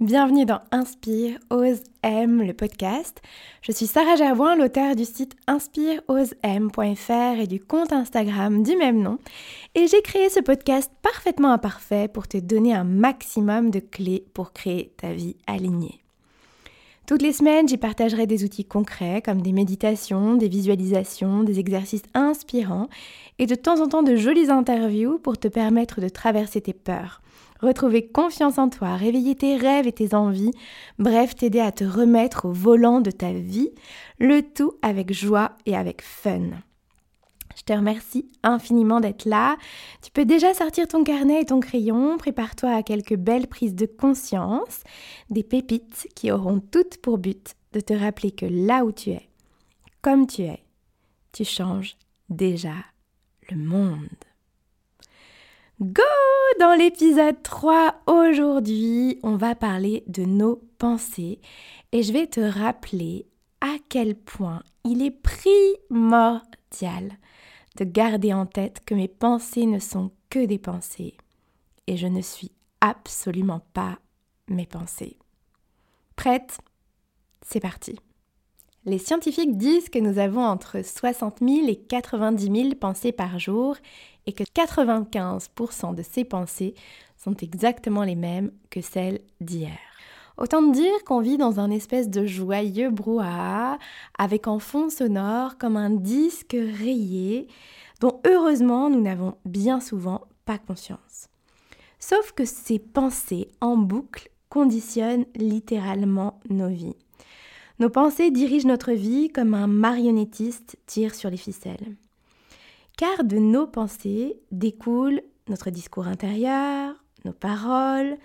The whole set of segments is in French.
Bienvenue dans Inspire, Ose, Aime, le podcast. Je suis Sarah Javoin, l'auteur du site inspireosem.fr et du compte Instagram du même nom. Et j'ai créé ce podcast parfaitement imparfait pour te donner un maximum de clés pour créer ta vie alignée. Toutes les semaines, j'y partagerai des outils concrets comme des méditations, des visualisations, des exercices inspirants et de temps en temps de jolies interviews pour te permettre de traverser tes peurs retrouver confiance en toi, réveiller tes rêves et tes envies, bref, t'aider à te remettre au volant de ta vie, le tout avec joie et avec fun. Je te remercie infiniment d'être là. Tu peux déjà sortir ton carnet et ton crayon. Prépare-toi à quelques belles prises de conscience, des pépites qui auront toutes pour but de te rappeler que là où tu es, comme tu es, tu changes déjà le monde. Go! Dans l'épisode 3, aujourd'hui, on va parler de nos pensées. Et je vais te rappeler à quel point il est primordial de garder en tête que mes pensées ne sont que des pensées. Et je ne suis absolument pas mes pensées. Prête? C'est parti les scientifiques disent que nous avons entre 60 000 et 90 000 pensées par jour et que 95% de ces pensées sont exactement les mêmes que celles d'hier. Autant dire qu'on vit dans un espèce de joyeux brouhaha avec en fond sonore comme un disque rayé dont heureusement nous n'avons bien souvent pas conscience. Sauf que ces pensées en boucle conditionnent littéralement nos vies. Nos pensées dirigent notre vie comme un marionnettiste tire sur les ficelles. Car de nos pensées découlent notre discours intérieur, nos paroles,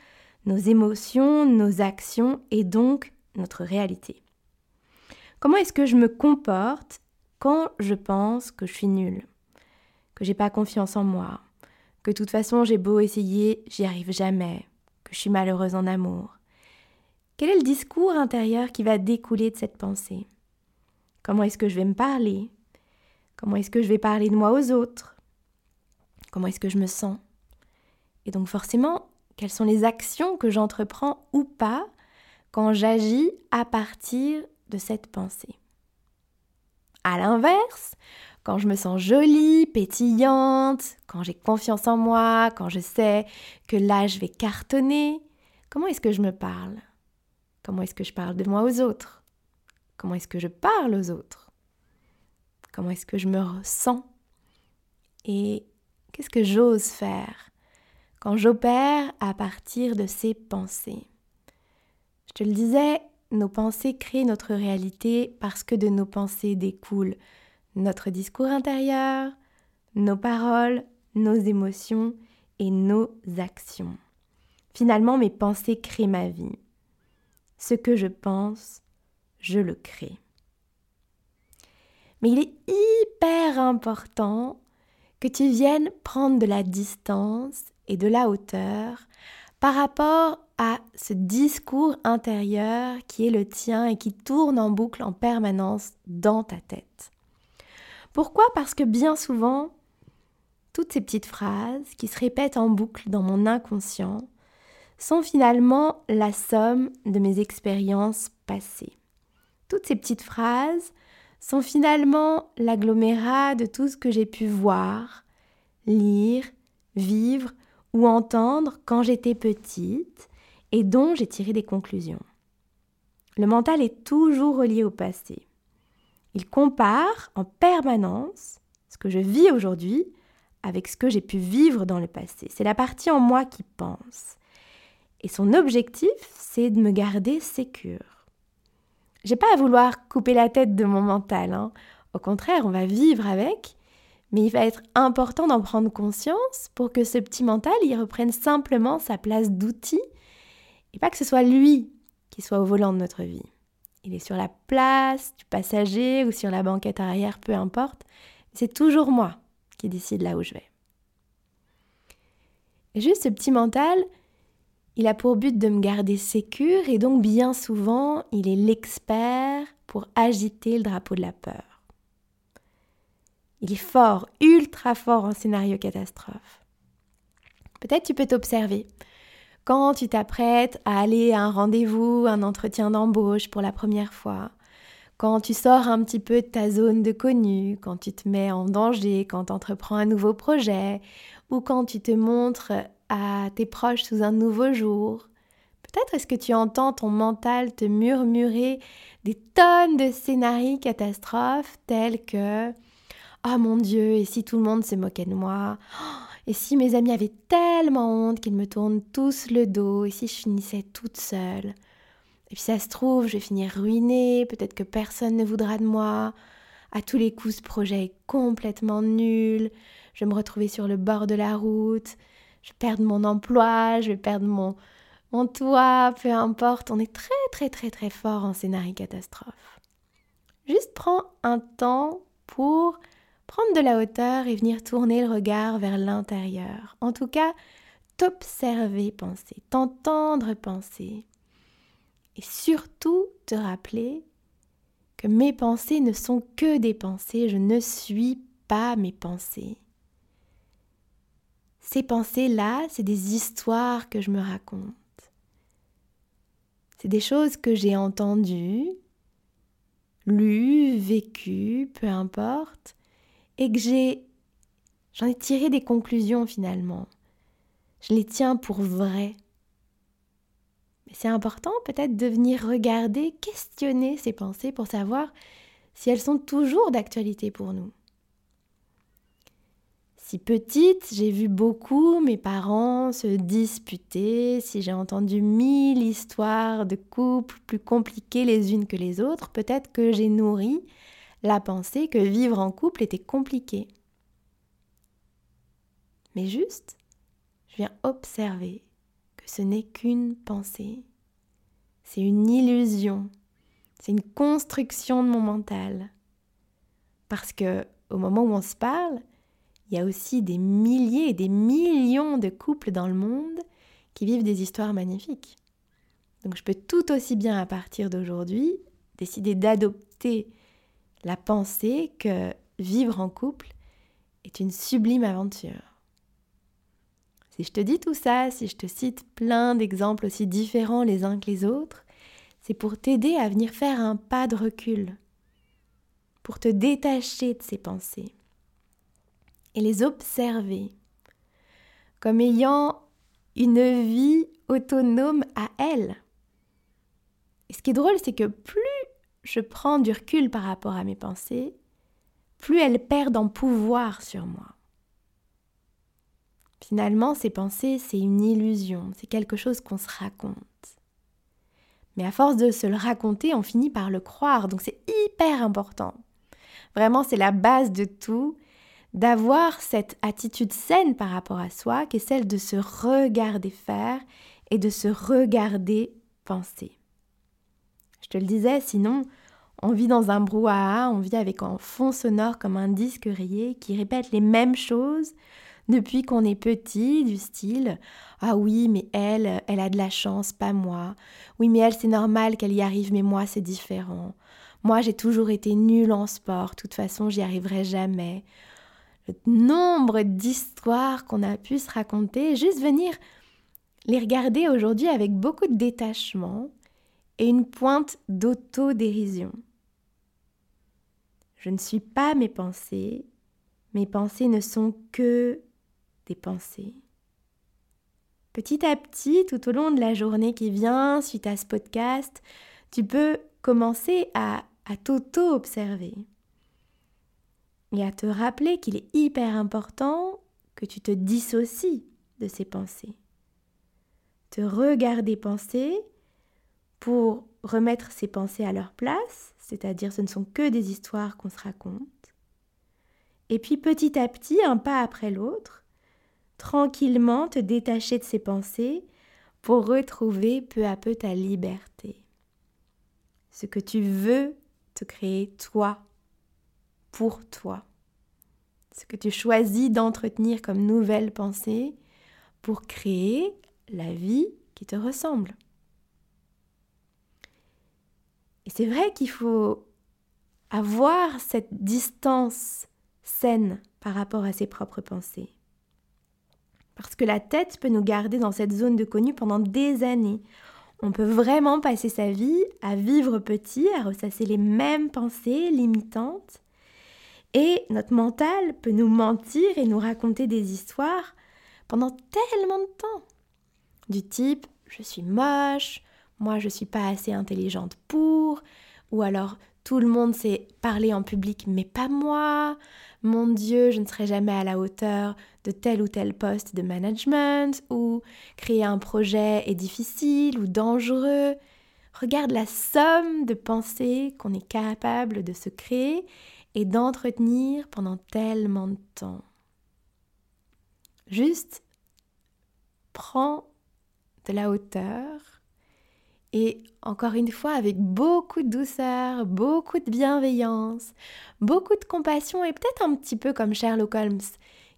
nos émotions, nos actions et donc notre réalité. Comment est-ce que je me comporte quand je pense que je suis nulle, que j'ai pas confiance en moi, que de toute façon j'ai beau essayer, j'y arrive jamais, que je suis malheureuse en amour, quel est le discours intérieur qui va découler de cette pensée? Comment est-ce que je vais me parler? Comment est-ce que je vais parler de moi aux autres? Comment est-ce que je me sens? Et donc forcément, quelles sont les actions que j'entreprends ou pas quand j'agis à partir de cette pensée? À l'inverse, quand je me sens jolie, pétillante, quand j'ai confiance en moi, quand je sais que là je vais cartonner, comment est-ce que je me parle? Comment est-ce que je parle de moi aux autres? Comment est-ce que je parle aux autres? Comment est-ce que je me ressens? Et qu'est-ce que j'ose faire quand j'opère à partir de ces pensées? Je te le disais, nos pensées créent notre réalité parce que de nos pensées découlent notre discours intérieur, nos paroles, nos émotions et nos actions. Finalement, mes pensées créent ma vie. Ce que je pense, je le crée. Mais il est hyper important que tu viennes prendre de la distance et de la hauteur par rapport à ce discours intérieur qui est le tien et qui tourne en boucle en permanence dans ta tête. Pourquoi? Parce que bien souvent, toutes ces petites phrases qui se répètent en boucle dans mon inconscient sont finalement la somme de mes expériences passées. Toutes ces petites phrases sont finalement l'agglomérat de tout ce que j'ai pu voir, lire, vivre ou entendre quand j'étais petite et dont j'ai tiré des conclusions. Le mental est toujours relié au passé. Il compare en permanence ce que je vis aujourd'hui avec ce que j'ai pu vivre dans le passé. C'est la partie en moi qui pense. Et son objectif, c'est de me garder sécure. J'ai pas à vouloir couper la tête de mon mental. Hein. Au contraire, on va vivre avec, mais il va être important d'en prendre conscience pour que ce petit mental, il reprenne simplement sa place d'outil et pas que ce soit lui qui soit au volant de notre vie. Il est sur la place du passager ou sur la banquette arrière, peu importe. C'est toujours moi qui décide là où je vais. Juste ce petit mental, il a pour but de me garder sécure et donc bien souvent, il est l'expert pour agiter le drapeau de la peur. Il est fort, ultra fort en scénario catastrophe. Peut-être tu peux t'observer. quand tu t'apprêtes à aller à un rendez-vous, un entretien d'embauche pour la première fois, quand tu sors un petit peu de ta zone de connu, quand tu te mets en danger, quand tu entreprends un nouveau projet, ou quand tu te montres à tes proches sous un nouveau jour. Peut-être est-ce que tu entends ton mental te murmurer des tonnes de scénarios catastrophes tels que Oh mon Dieu, et si tout le monde se moquait de moi? Et si mes amis avaient tellement honte qu'ils me tournent tous le dos? Et si je finissais toute seule? Et puis ça se trouve, je vais finir ruinée, peut-être que personne ne voudra de moi. À tous les coups, ce projet est complètement nul. Je vais me retrouver sur le bord de la route. Je vais perdre mon emploi, je vais perdre mon, mon toit, peu importe. On est très très très très fort en scénario catastrophe. Juste prends un temps pour prendre de la hauteur et venir tourner le regard vers l'intérieur. En tout cas, t'observer penser, t'entendre penser. Et surtout te rappeler que mes pensées ne sont que des pensées, je ne suis pas mes pensées. Ces pensées-là, c'est des histoires que je me raconte. C'est des choses que j'ai entendues, lues, vécues, peu importe, et que j'ai j'en ai tiré des conclusions finalement. Je les tiens pour vraies. Mais c'est important peut-être de venir regarder, questionner ces pensées pour savoir si elles sont toujours d'actualité pour nous. Si petite, j'ai vu beaucoup mes parents se disputer, si j'ai entendu mille histoires de couples plus compliquées les unes que les autres, peut-être que j'ai nourri la pensée que vivre en couple était compliqué. Mais juste, je viens observer ce n'est qu'une pensée. C'est une illusion. C'est une construction de mon mental. Parce que au moment où on se parle, il y a aussi des milliers et des millions de couples dans le monde qui vivent des histoires magnifiques. Donc je peux tout aussi bien à partir d'aujourd'hui décider d'adopter la pensée que vivre en couple est une sublime aventure. Si je te dis tout ça, si je te cite plein d'exemples aussi différents les uns que les autres, c'est pour t'aider à venir faire un pas de recul, pour te détacher de ces pensées et les observer comme ayant une vie autonome à elles. Et ce qui est drôle, c'est que plus je prends du recul par rapport à mes pensées, plus elles perdent en pouvoir sur moi. Finalement, ces pensées, c'est une illusion, c'est quelque chose qu'on se raconte. Mais à force de se le raconter, on finit par le croire, donc c'est hyper important. Vraiment, c'est la base de tout, d'avoir cette attitude saine par rapport à soi, qui est celle de se regarder faire et de se regarder penser. Je te le disais, sinon, on vit dans un brouhaha, on vit avec un fond sonore comme un disque rayé qui répète les mêmes choses depuis qu'on est petit, du style Ah oui, mais elle, elle a de la chance, pas moi. Oui, mais elle, c'est normal qu'elle y arrive, mais moi, c'est différent. Moi, j'ai toujours été nulle en sport, de toute façon, j'y arriverai jamais. Le nombre d'histoires qu'on a pu se raconter, juste venir les regarder aujourd'hui avec beaucoup de détachement et une pointe d'autodérision. Je ne suis pas mes pensées, mes pensées ne sont que des pensées. Petit à petit, tout au long de la journée qui vient, suite à ce podcast, tu peux commencer à, à t'auto-observer et à te rappeler qu'il est hyper important que tu te dissocies de ces pensées. Te regarder penser pour remettre ces pensées à leur place, c'est-à-dire ce ne sont que des histoires qu'on se raconte. Et puis petit à petit, un pas après l'autre, tranquillement te détacher de ces pensées pour retrouver peu à peu ta liberté. Ce que tu veux te créer toi, pour toi. Ce que tu choisis d'entretenir comme nouvelle pensée pour créer la vie qui te ressemble. Et c'est vrai qu'il faut avoir cette distance saine par rapport à ses propres pensées. Parce que la tête peut nous garder dans cette zone de connu pendant des années. On peut vraiment passer sa vie à vivre petit, à ressasser les mêmes pensées limitantes. Et notre mental peut nous mentir et nous raconter des histoires pendant tellement de temps. Du type je suis moche, moi je suis pas assez intelligente pour, ou alors tout le monde sait parler en public mais pas moi, mon Dieu, je ne serai jamais à la hauteur de tel ou tel poste de management, ou créer un projet est difficile ou dangereux. Regarde la somme de pensées qu'on est capable de se créer et d'entretenir pendant tellement de temps. Juste prends de la hauteur et encore une fois avec beaucoup de douceur, beaucoup de bienveillance, beaucoup de compassion et peut-être un petit peu comme Sherlock Holmes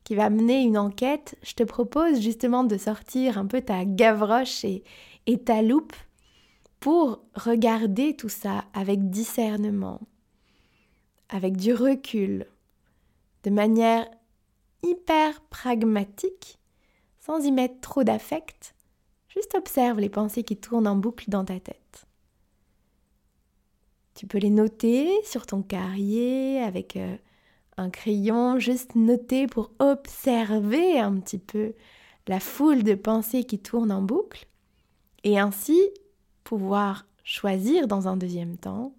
qui va mener une enquête, je te propose justement de sortir un peu ta gavroche et, et ta loupe pour regarder tout ça avec discernement, avec du recul, de manière hyper pragmatique, sans y mettre trop d'affect, Juste observe les pensées qui tournent en boucle dans ta tête. Tu peux les noter sur ton carrier avec euh, un crayon, juste noter pour observer un petit peu la foule de pensées qui tournent en boucle et ainsi pouvoir choisir dans un deuxième temps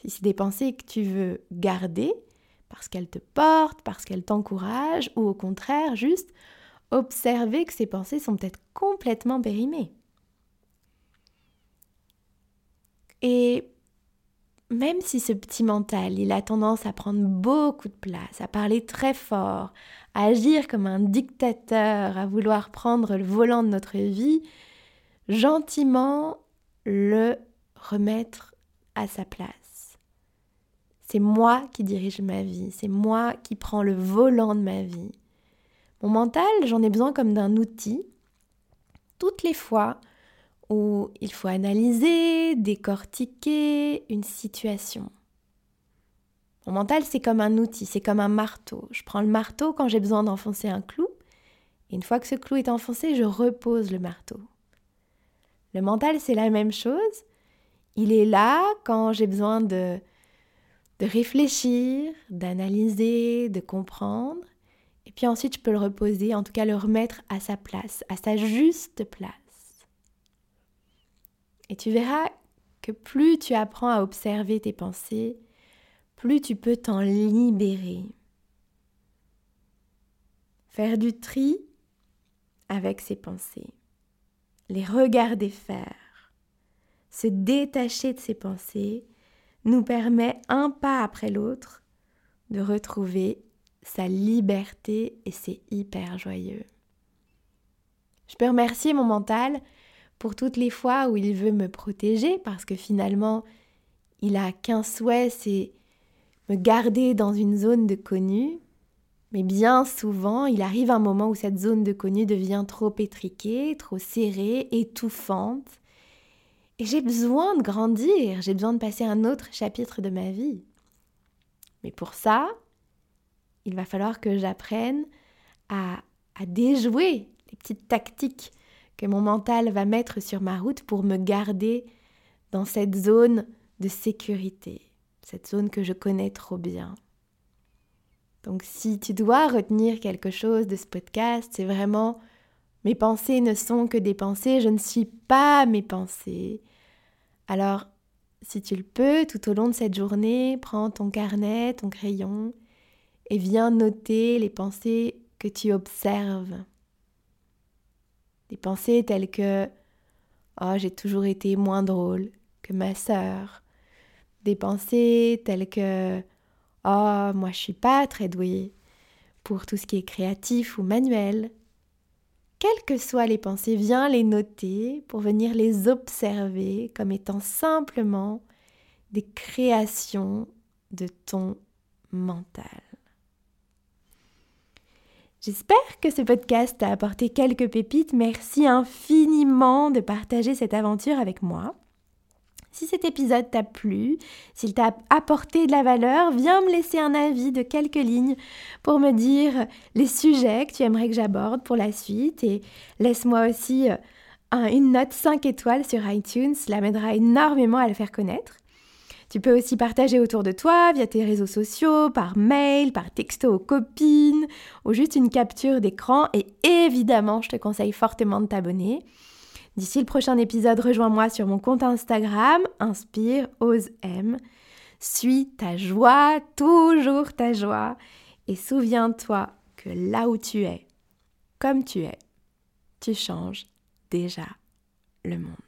si c'est des pensées que tu veux garder parce qu'elles te portent, parce qu'elles t'encouragent ou au contraire juste observer que ces pensées sont peut-être complètement périmées. Et même si ce petit mental, il a tendance à prendre beaucoup de place, à parler très fort, à agir comme un dictateur, à vouloir prendre le volant de notre vie, gentiment le remettre à sa place. C'est moi qui dirige ma vie, c'est moi qui prends le volant de ma vie. Mon mental, j'en ai besoin comme d'un outil. Toutes les fois où il faut analyser, décortiquer une situation. Mon mental, c'est comme un outil, c'est comme un marteau. Je prends le marteau quand j'ai besoin d'enfoncer un clou. Et une fois que ce clou est enfoncé, je repose le marteau. Le mental, c'est la même chose. Il est là quand j'ai besoin de, de réfléchir, d'analyser, de comprendre. Et puis ensuite, je peux le reposer, en tout cas le remettre à sa place, à sa juste place. Et tu verras que plus tu apprends à observer tes pensées, plus tu peux t'en libérer. Faire du tri avec ses pensées, les regarder faire, se détacher de ses pensées, nous permet un pas après l'autre de retrouver sa liberté et c'est hyper joyeux. Je peux remercier mon mental pour toutes les fois où il veut me protéger parce que finalement, il a qu'un souhait, c'est me garder dans une zone de connu. Mais bien souvent, il arrive un moment où cette zone de connu devient trop étriquée, trop serrée, étouffante. Et j'ai besoin de grandir, j'ai besoin de passer un autre chapitre de ma vie. Mais pour ça, il va falloir que j'apprenne à, déjouer les petites tactiques que mon mental va mettre sur ma route pour me garder dans cette zone de sécurité, cette zone que je connais trop bien. Donc si tu dois retenir quelque chose de ce podcast, c'est vraiment mes pensées ne sont que des pensées, je ne suis pas mes pensées. Alors, si tu le peux, tout au long de cette journée, prends ton carnet, ton crayon et viens noter les pensées que tu observes. Des pensées telles que Oh, j'ai toujours été moins drôle que ma sœur. Des pensées telles que Oh, moi je suis pas très douée pour tout ce qui est créatif ou manuel. Quelles que soient les pensées, viens les noter pour venir les observer comme étant simplement des créations de ton mental. J'espère que ce podcast t'a apporté quelques pépites. Merci infiniment de partager cette aventure avec moi. Si cet épisode t'a plu, s'il t'a apporté de la valeur, viens me laisser un avis de quelques lignes pour me dire les sujets que tu aimerais que j'aborde pour la suite et laisse-moi aussi euh, une note 5 étoiles sur iTunes, cela m'aidera énormément à le faire connaître. Tu peux aussi partager autour de toi via tes réseaux sociaux, par mail, par texto aux copines ou juste une capture d'écran et évidemment je te conseille fortement de t'abonner. D'ici le prochain épisode, rejoins-moi sur mon compte Instagram, Inspire, Ose, M. Suis ta joie, toujours ta joie, et souviens-toi que là où tu es, comme tu es, tu changes déjà le monde.